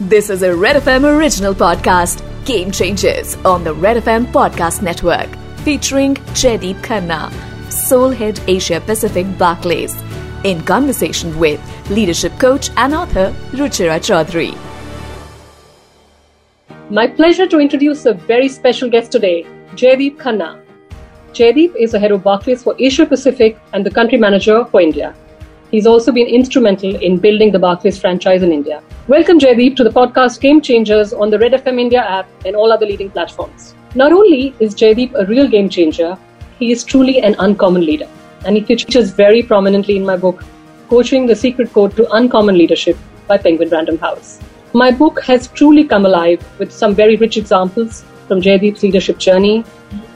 This is a Red FM original podcast, Game Changers, on the Red FM Podcast Network, featuring Jaideep Khanna, Soul Head Asia Pacific Barclays, in conversation with leadership coach and author Ruchira Chaudhary. My pleasure to introduce a very special guest today, Jaideep Khanna. Jaideep is the head of Barclays for Asia Pacific and the country manager for India. He's also been instrumental in building the Barclays franchise in India. Welcome, Jaideep, to the podcast Game Changers on the Red FM India app and all other leading platforms. Not only is Jaideep a real game changer, he is truly an uncommon leader. And he features very prominently in my book, Coaching the Secret Code to Uncommon Leadership by Penguin Random House. My book has truly come alive with some very rich examples from Jaideep's leadership journey,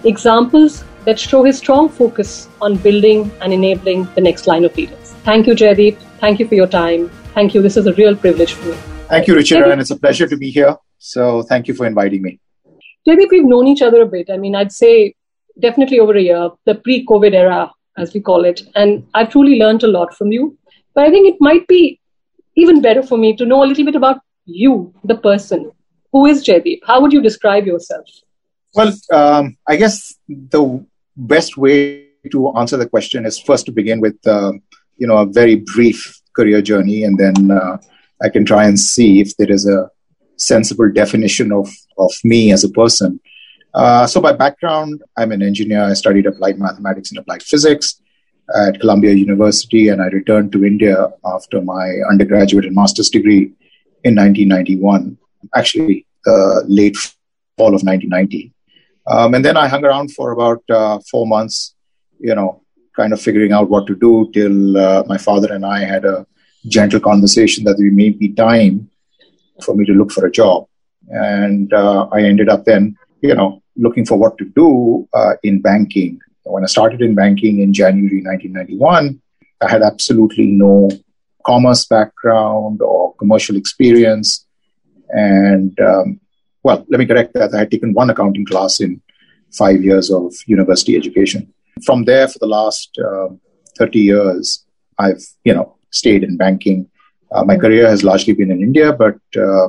examples that show his strong focus on building and enabling the next line of leaders. Thank you, Jaideep. Thank you for your time. Thank you. This is a real privilege for me. Thank you, Ruchira, and it's a pleasure to be here. So thank you for inviting me. Jaideep, we've known each other a bit. I mean, I'd say definitely over a year, the pre-COVID era, as we call it, and I've truly learned a lot from you. But I think it might be even better for me to know a little bit about you, the person. Who is Jaideep? How would you describe yourself? Well, um, I guess the best way to answer the question is first to begin with uh, you know a very brief career journey, and then uh, I can try and see if there is a sensible definition of of me as a person. Uh, so by background, I'm an engineer. I studied applied mathematics and applied physics at Columbia University, and I returned to India after my undergraduate and master's degree in 1991. Actually, the late fall of 1990. Um, and then I hung around for about uh, four months, you know, kind of figuring out what to do till uh, my father and I had a gentle conversation that there may be time for me to look for a job. And uh, I ended up then, you know, looking for what to do uh, in banking. When I started in banking in January 1991, I had absolutely no commerce background or commercial experience. And, um, well, let me correct that. I had taken one accounting class in five years of university education. From there, for the last uh, 30 years, I've you know stayed in banking. Uh, my career has largely been in India, but uh,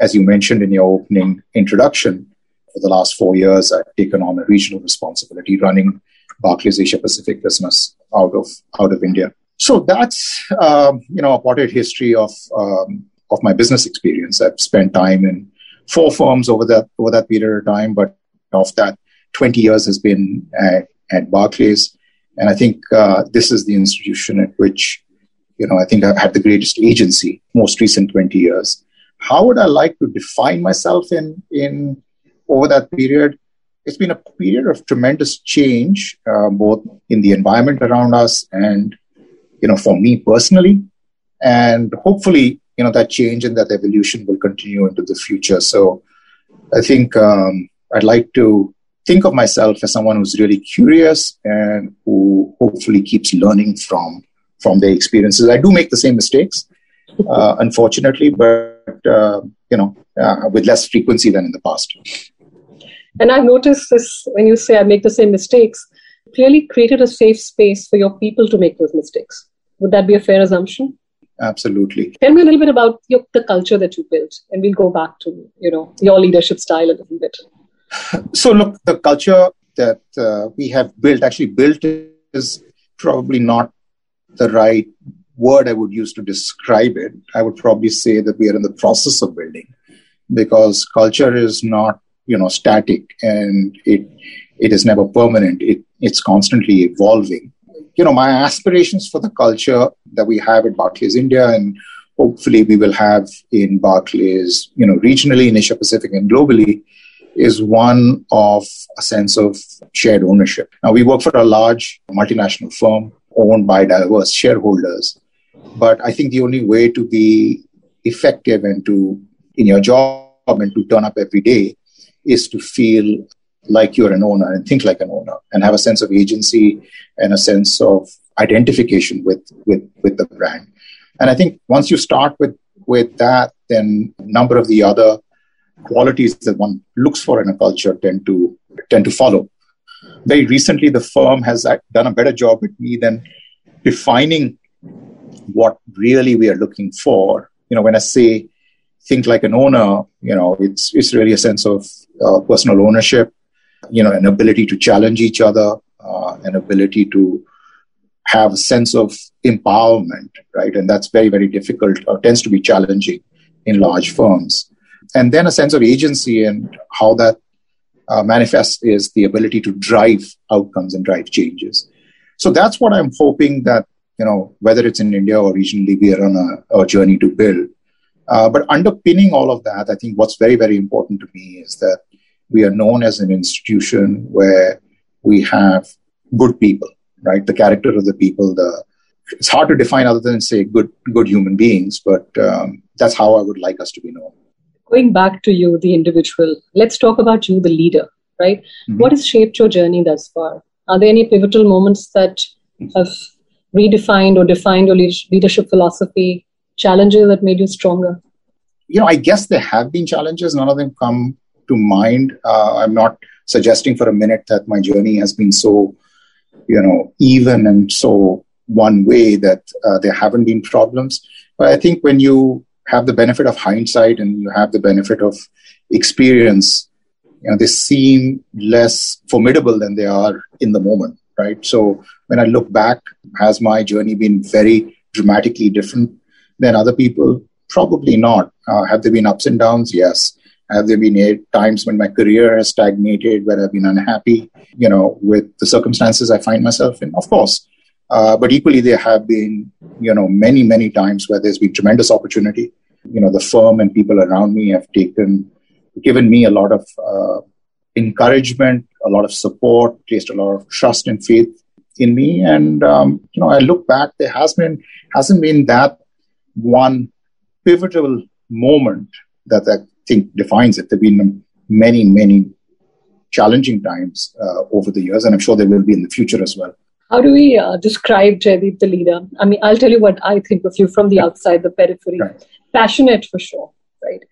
as you mentioned in your opening introduction, for the last four years, I've taken on a regional responsibility running Barclays Asia Pacific business out of out of India. So that's um, you know a potted history of um, of my business experience. I've spent time in four firms over that over that period of time, but of that, 20 years has been at at Barclays. And I think uh, this is the institution at which, you know, I think I've had the greatest agency most recent 20 years. How would I like to define myself in, in over that period? It's been a period of tremendous change, uh, both in the environment around us and, you know, for me personally. And hopefully, you know, that change and that evolution will continue into the future. So I think um, I'd like to think of myself as someone who's really curious and who hopefully keeps learning from from their experiences. I do make the same mistakes, uh, unfortunately, but uh, you know, uh, with less frequency than in the past. And I've noticed this when you say I make the same mistakes. Clearly, created a safe space for your people to make those mistakes. Would that be a fair assumption? Absolutely. Tell me a little bit about your, the culture that you built, and we'll go back to you know your leadership style a little bit. So, look, the culture that uh, we have built, actually built, is probably not the right word I would use to describe it. I would probably say that we are in the process of building because culture is not, you know, static and it it is never permanent. It it's constantly evolving. You know, my aspirations for the culture that we have at Barclays India and hopefully we will have in Barclays, you know, regionally in Asia Pacific and globally is one of a sense of shared ownership. Now, we work for a large multinational firm owned by diverse shareholders, but I think the only way to be effective and to, in your job and to turn up every day is to feel like you're an owner and think like an owner and have a sense of agency and a sense of identification with, with, with the brand. And I think once you start with, with that, then a number of the other qualities that one looks for in a culture tend to tend to follow. Very recently, the firm has done a better job with me than defining what really we are looking for. You know, when I say think like an owner, you know, it's it's really a sense of uh, personal ownership, you know, an ability to challenge each other, uh, an ability to have a sense of empowerment, right? And that's very, very difficult or tends to be challenging in large firms. And then a sense of agency and how that uh, manifests is the ability to drive outcomes and drive changes. So that's what I'm hoping that, you know, whether it's in India or regionally, we are on a, a journey to build. Uh, but underpinning all of that, I think what's very, very important to me is that we are known as an institution where we have good people, right? The character of the people, the it's hard to define other than say good good human beings, but um, that's how I would like us to be known. Going back to you, the individual, let's talk about you, the leader, right? Mm-hmm. What has shaped your journey thus far? Are there any pivotal moments that have redefined or defined your leadership philosophy? Challenges that made you stronger? You know, I guess there have been challenges. None of them come to mind. Uh, I'm not suggesting for a minute that my journey has been so, you know, even and so one way that uh, there haven't been problems. But I think when you have the benefit of hindsight and you have the benefit of experience, you know, they seem less formidable than they are in the moment, right? So when I look back, has my journey been very dramatically different than other people? Probably not. Uh, have there been ups and downs? Yes. Have there been times when my career has stagnated, where I've been unhappy, you know, with the circumstances I find myself in? Of course. Uh, but equally, there have been, you know, many, many times where there's been tremendous opportunity. You know, the firm and people around me have taken, given me a lot of uh, encouragement, a lot of support, placed a lot of trust and faith in me. And um, you know, I look back, there has been hasn't been that one pivotal moment that I think defines it. There've been many, many challenging times uh, over the years, and I'm sure there will be in the future as well. How do we uh, describe Jaideep, the leader? I mean, I'll tell you what I think of you from the outside, the periphery. Right. Passionate for sure, right?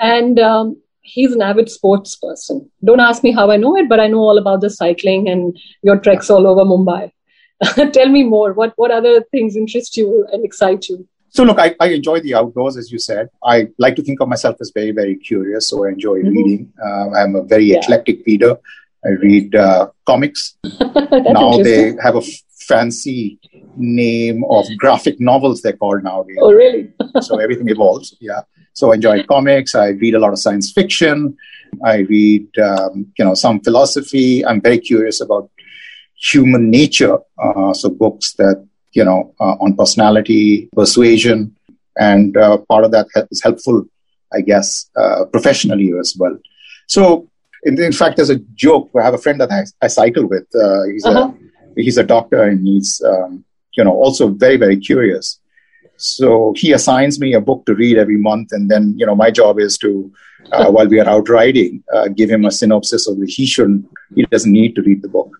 And um, he's an avid sports person. Don't ask me how I know it, but I know all about the cycling and your treks all over Mumbai. tell me more. What what other things interest you and excite you? So look, I, I enjoy the outdoors, as you said. I like to think of myself as very, very curious. So I enjoy mm-hmm. reading. Uh, I'm a very yeah. eclectic reader. I read uh, comics. now they have a f- fancy name of graphic novels, they're called nowadays. Oh, really? so everything evolves. Yeah. So I enjoy comics. I read a lot of science fiction. I read, um, you know, some philosophy. I'm very curious about human nature. Uh, so books that, you know, uh, on personality, persuasion, and uh, part of that is helpful, I guess, uh, professionally as well. So in, in fact, there's a joke. I have a friend that I, I cycle with. Uh, he's uh-huh. a he's a doctor and he's um, you know also very very curious. So he assigns me a book to read every month, and then you know my job is to uh, while we are out riding, uh, give him a synopsis of the he shouldn't he doesn't need to read the book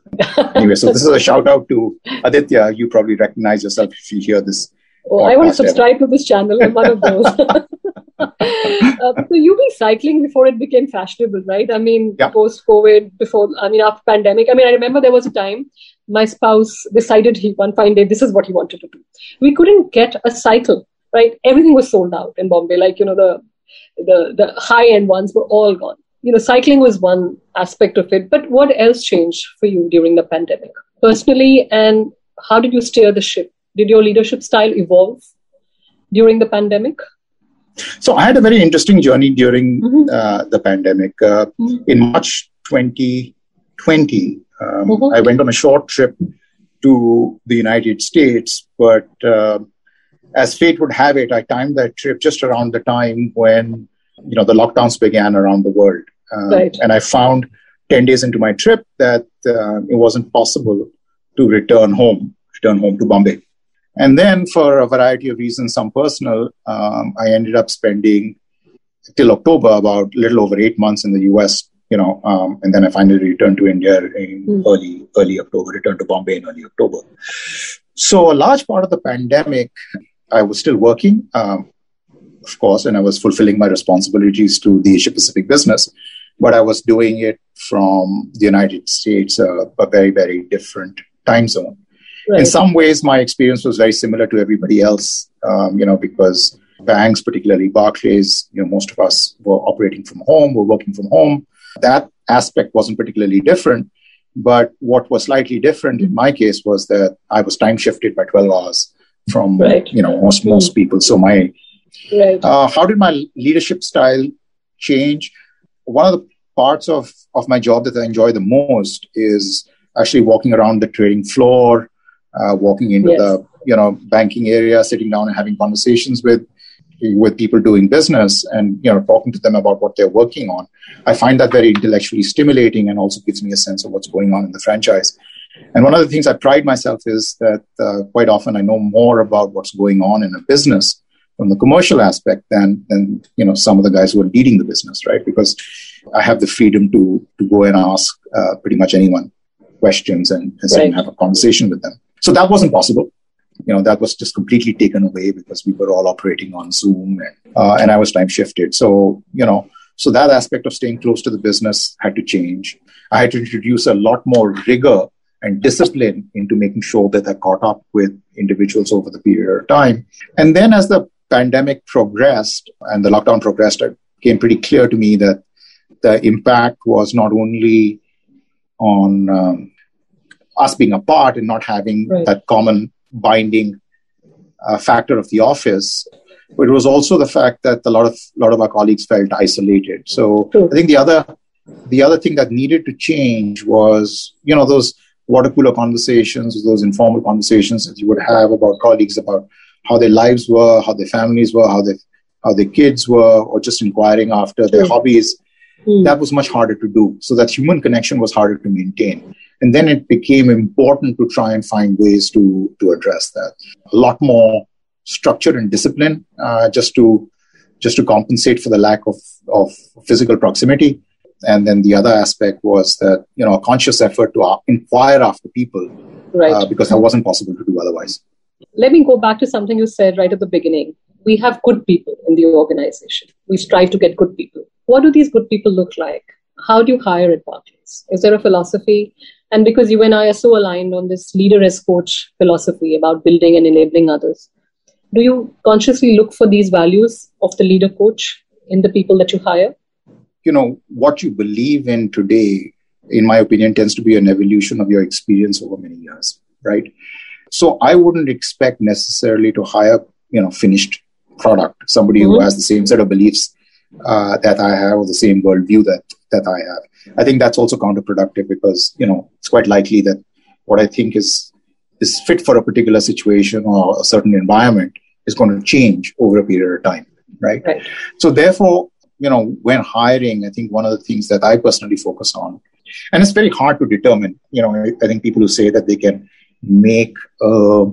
anyway. So this is a shout out to Aditya. You probably recognize yourself if you hear this. Oh, I want to subscribe to this channel. I'm one of those. uh, so you've been cycling before it became fashionable, right? I mean, yeah. post COVID, before I mean, after pandemic. I mean, I remember there was a time my spouse decided he one fine day this is what he wanted to do. We couldn't get a cycle, right? Everything was sold out in Bombay. Like you know, the the the high end ones were all gone. You know, cycling was one aspect of it. But what else changed for you during the pandemic, personally, and how did you steer the ship? Did your leadership style evolve during the pandemic? So I had a very interesting journey during mm-hmm. uh, the pandemic. Uh, mm-hmm. In March 2020, um, mm-hmm. I went on a short trip to the United States, but uh, as fate would have it, I timed that trip just around the time when you know the lockdowns began around the world, um, right. and I found 10 days into my trip that uh, it wasn't possible to return home, return home to Bombay. And then, for a variety of reasons, some personal, um, I ended up spending till October about a little over eight months in the US, you know, um, and then I finally returned to India in mm. early early October, returned to Bombay in early October. So a large part of the pandemic, I was still working, um, of course, and I was fulfilling my responsibilities to the Asia Pacific business, but I was doing it from the United States, uh, a very very different time zone. Right. In some ways, my experience was very similar to everybody else, um, you know, because banks, particularly Barclays, you know, most of us were operating from home, were working from home. That aspect wasn't particularly different. But what was slightly different in my case was that I was time shifted by 12 hours from, right. you know, most, most people. So my, right. uh, how did my leadership style change? One of the parts of, of my job that I enjoy the most is actually walking around the trading floor, uh, walking into yes. the you know banking area, sitting down and having conversations with with people doing business and you know talking to them about what they're working on. I find that very intellectually stimulating and also gives me a sense of what's going on in the franchise. And one of the things I pride myself is that uh, quite often I know more about what's going on in a business from the commercial aspect than than you know some of the guys who are leading the business, right? Because I have the freedom to to go and ask uh, pretty much anyone questions and, and right. have a conversation with them. So that wasn't possible. You know, that was just completely taken away because we were all operating on Zoom and, uh, and I was time shifted. So, you know, so that aspect of staying close to the business had to change. I had to introduce a lot more rigor and discipline into making sure that I caught up with individuals over the period of time. And then as the pandemic progressed and the lockdown progressed, it became pretty clear to me that the impact was not only on um, us being apart and not having right. that common binding uh, factor of the office. But it was also the fact that a lot of a lot of our colleagues felt isolated. So True. I think the other the other thing that needed to change was you know those water cooler conversations, those informal conversations that you would have about colleagues about how their lives were, how their families were, how their how their kids were, or just inquiring after their hobbies. Mm. That was much harder to do. So that human connection was harder to maintain. And then it became important to try and find ways to, to address that. A lot more structure and discipline uh, just to just to compensate for the lack of, of physical proximity. And then the other aspect was that, you know, a conscious effort to uh, inquire after people right. Uh, because that wasn't possible to do otherwise. Let me go back to something you said right at the beginning. We have good people in the organization. We strive to get good people. What do these good people look like? How do you hire at Barclays? Is there a philosophy? And because you and I are so aligned on this leader as coach philosophy about building and enabling others, do you consciously look for these values of the leader coach in the people that you hire? You know, what you believe in today, in my opinion, tends to be an evolution of your experience over many years, right? So I wouldn't expect necessarily to hire, you know, finished product, somebody mm-hmm. who has the same set of beliefs uh, that I have or the same worldview that that I have. I think that's also counterproductive because you know it's quite likely that what I think is is fit for a particular situation or a certain environment is going to change over a period of time, right? right. So therefore, you know, when hiring, I think one of the things that I personally focus on, and it's very hard to determine. You know, I, I think people who say that they can make a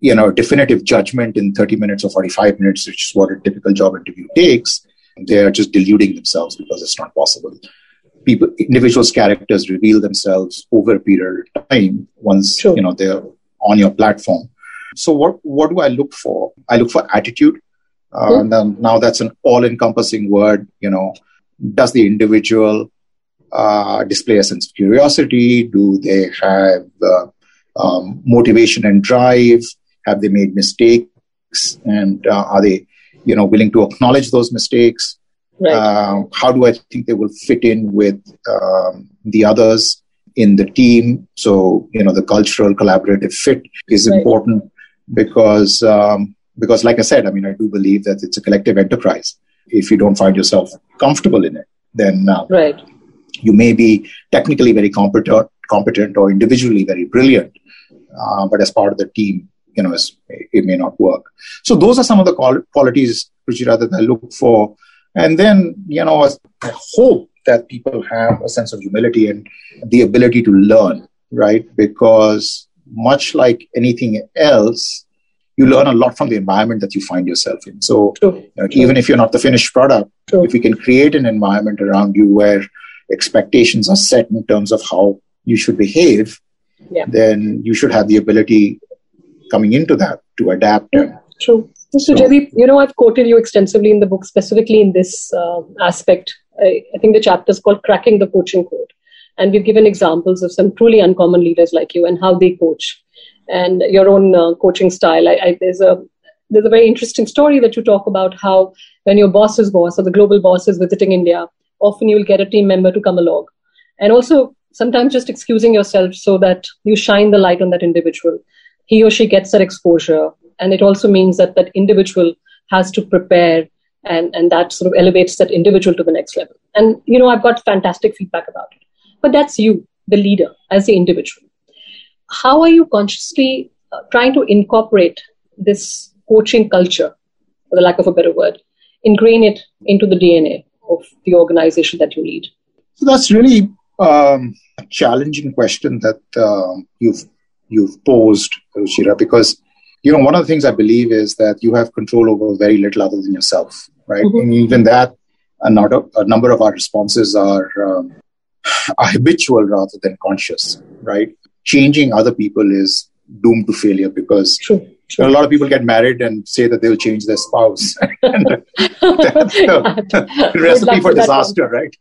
you know definitive judgment in 30 minutes or 45 minutes, which is what a typical job interview takes they are just deluding themselves because it's not possible. People, individuals' characters reveal themselves over a period of time once sure. you know they're on your platform. So what what do I look for? I look for attitude. Uh, mm-hmm. and then now that's an all-encompassing word. You know, does the individual uh, display a sense of curiosity? Do they have uh, um, motivation and drive? Have they made mistakes? And uh, are they you know willing to acknowledge those mistakes right. uh, how do i think they will fit in with um, the others in the team so you know the cultural collaborative fit is right. important because um, because like i said i mean i do believe that it's a collective enterprise if you don't find yourself comfortable in it then uh, right. you may be technically very competent competent or individually very brilliant uh, but as part of the team you know, it may not work. So those are some of the qualities, Ruchira, that I look for. And then, you know, I hope that people have a sense of humility and the ability to learn, right? Because much like anything else, you learn a lot from the environment that you find yourself in. So you know, even if you're not the finished product, True. if we can create an environment around you where expectations are set in terms of how you should behave, yeah. then you should have the ability coming into that to adapt. And, True. So, so Jaideep, you know, I've quoted you extensively in the book, specifically in this uh, aspect. I, I think the chapter is called Cracking the Coaching Code. And we've given examples of some truly uncommon leaders like you and how they coach and your own uh, coaching style. I, I, there's a there's a very interesting story that you talk about how when your boss's boss or the global boss is visiting India, often you'll get a team member to come along. And also sometimes just excusing yourself so that you shine the light on that individual. He or she gets that exposure. And it also means that that individual has to prepare and, and that sort of elevates that individual to the next level. And, you know, I've got fantastic feedback about it. But that's you, the leader, as the individual. How are you consciously uh, trying to incorporate this coaching culture, for the lack of a better word, ingrain it into the DNA of the organization that you lead? So that's really um, a challenging question that uh, you've you've posed, Ruchira, because you know one of the things I believe is that you have control over very little other than yourself, right? Mm-hmm. And even that, a, not a, a, number of our responses are, um, are habitual rather than conscious, right? Changing other people is doomed to failure because True. Sure. A lot of people get married and say that they'll change their spouse. that's the recipe for disaster, right?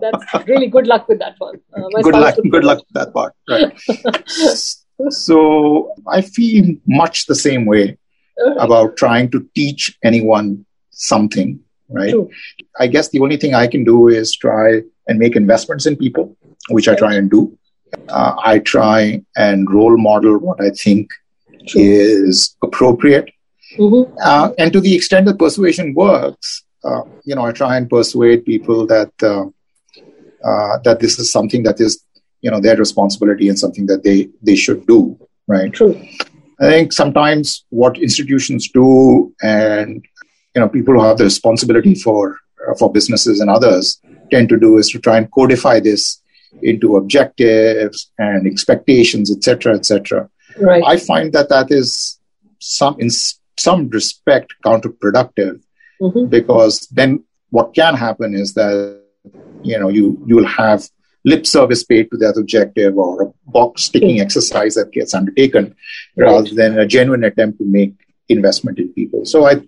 that's really good luck with that one. Uh, good luck. Good luck with that part. Right. so I feel much the same way about trying to teach anyone something. Right. True. I guess the only thing I can do is try and make investments in people, which right. I try and do. Uh, I try and role model what I think True. is appropriate. Mm-hmm. Uh, and to the extent that persuasion works, uh, you know, I try and persuade people that uh, uh, that this is something that is, you know, their responsibility and something that they they should do. Right. True. I think sometimes what institutions do, and you know, people who have the responsibility for uh, for businesses and others tend to do is to try and codify this into objectives and expectations, etc., etc. Right. I find that that is some in some respect counterproductive mm-hmm. because then what can happen is that you know you you will have lip service paid to that objective or a box ticking exercise that gets undertaken right. rather than a genuine attempt to make investment in people. So I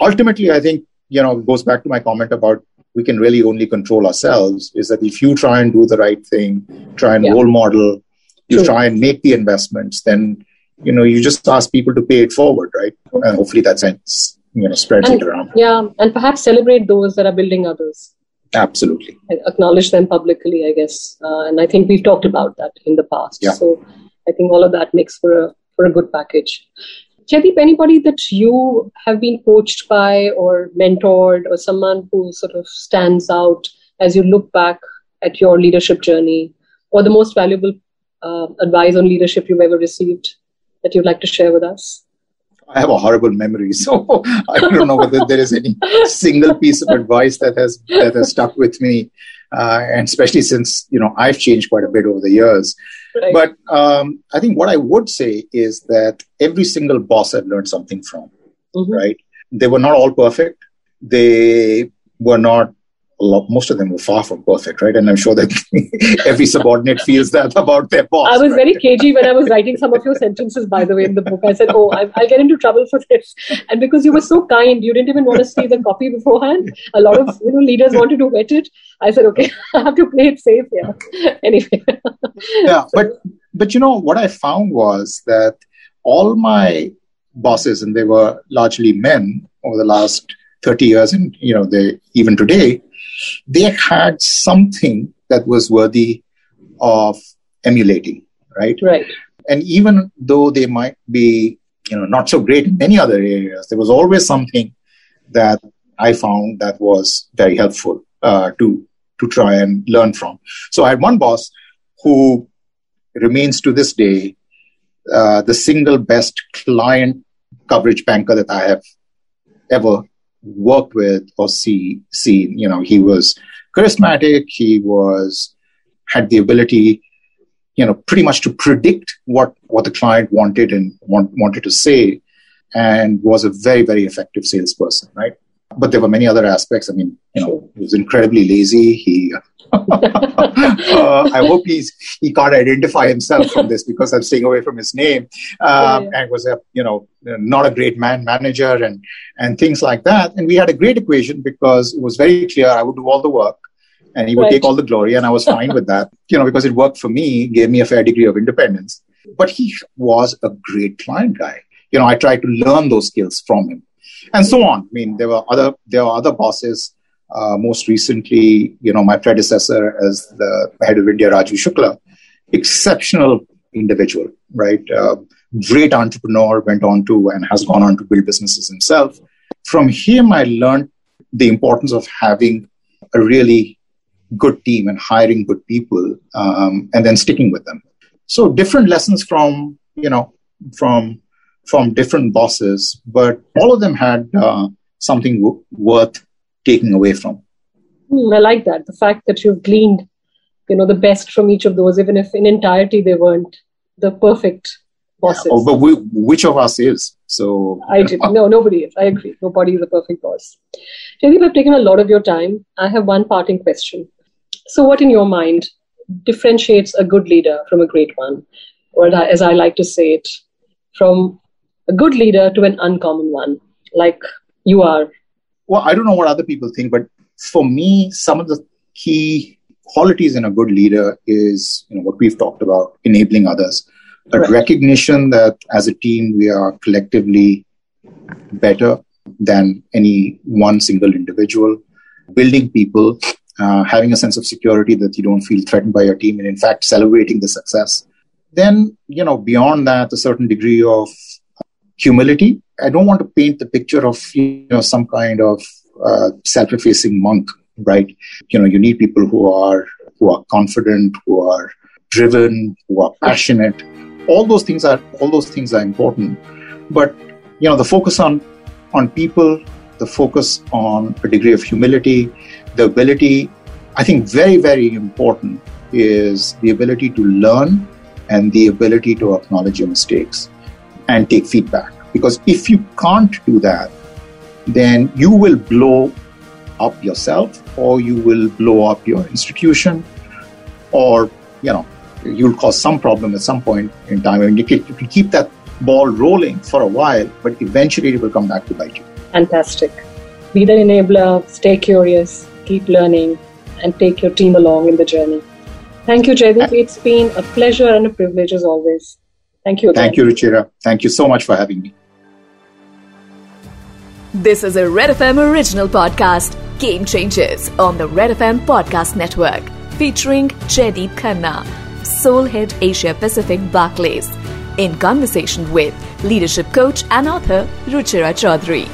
ultimately I think you know it goes back to my comment about we can really only control ourselves is that if you try and do the right thing, try and yeah. role model you True. try and make the investments, then you know you just ask people to pay it forward, right? And hopefully that sense you know spreads and, it around. Yeah, and perhaps celebrate those that are building others. Absolutely. Acknowledge them publicly, I guess, uh, and I think we've talked about that in the past. Yeah. So I think all of that makes for a for a good package. Jaideep, anybody that you have been coached by or mentored, or someone who sort of stands out as you look back at your leadership journey, or the most valuable uh, advice on leadership you've ever received that you'd like to share with us? I have a horrible memory, so I don't know whether there is any single piece of advice that has that has stuck with me, uh, and especially since you know I've changed quite a bit over the years. Right. But um, I think what I would say is that every single boss I've learned something from. Mm-hmm. Right? They were not all perfect. They were not lot, most of them were far from perfect, right? And I'm sure that every subordinate feels that about their boss. I was right? very cagey when I was writing some of your sentences, by the way, in the book. I said, "Oh, I'll, I'll get into trouble for this," and because you were so kind, you didn't even want to see the copy beforehand. A lot of you know leaders wanted to wet it. I said, "Okay, I have to play it safe." Yeah. anyway. yeah, but but you know what I found was that all my bosses, and they were largely men over the last 30 years and you know they even today they had something that was worthy of emulating, right? Right. And even though they might be, you know, not so great in many other areas, there was always something that I found that was very helpful uh, to to try and learn from. So I had one boss who remains to this day uh, the single best client coverage banker that I have ever worked with or see seen. You know, he was charismatic. He was had the ability, you know, pretty much to predict what what the client wanted and want, wanted to say, and was a very very effective salesperson. Right. But there were many other aspects. I mean, you know, he was incredibly lazy. He uh, I hope he's he can't identify himself from this because I'm staying away from his name. Um, yeah. And was a you know not a great man manager and and things like that. And we had a great equation because it was very clear I would do all the work and he would right. take all the glory, and I was fine with that. You know because it worked for me, gave me a fair degree of independence. But he was a great client guy. you know, I tried to learn those skills from him, and so on. I mean, there were other there were other bosses. Uh, most recently, you know, my predecessor as the head of India, Rajiv Shukla, exceptional individual, right? Uh, great entrepreneur, went on to and has gone on to build businesses himself. From him, I learned the importance of having a really good team and hiring good people um, and then sticking with them. So different lessons from, you know, from from different bosses, but all of them had uh, something w- worth taking away from. Mm, I like that. The fact that you've gleaned, you know, the best from each of those, even if in entirety they weren't the perfect bosses. Oh, but we, which of us is? So I did. No, nobody is. I agree. Nobody is a perfect boss. Jaideep, I've taken a lot of your time. I have one parting question. So, what in your mind differentiates a good leader from a great one? Or, as I like to say it, from a good leader to an uncommon one, like you are? Well, I don't know what other people think, but for me, some of the key qualities in a good leader is you know, what we've talked about enabling others a right. recognition that as a team we are collectively better than any one single individual, building people, uh, having a sense of security that you don't feel threatened by your team, and in fact, celebrating the success. Then, you know, beyond that, a certain degree of humility. I don't want to paint the picture of, you know, some kind of uh, self-effacing monk, right? You know, you need people who are who are confident, who are driven, who are passionate, all those things are all those things are important. But you know the focus on on people the focus on a degree of humility the ability i think very very important is the ability to learn and the ability to acknowledge your mistakes and take feedback because if you can't do that then you will blow up yourself or you will blow up your institution or you know you'll cause some problem at some point in time. I mean, you can, you can keep that ball rolling for a while, but eventually it will come back to bite you. Fantastic. Be the enabler, stay curious, keep learning, and take your team along in the journey. Thank you, Jaideep. It's been a pleasure and a privilege as always. Thank you. Again. Thank you, Ruchira. Thank you so much for having me. This is a Red FM original podcast, Game Changers, on the Red FM Podcast Network, featuring Jaideep Khanna Soul Head Asia Pacific Barclays, in conversation with leadership coach and author Ruchira Chaudhary.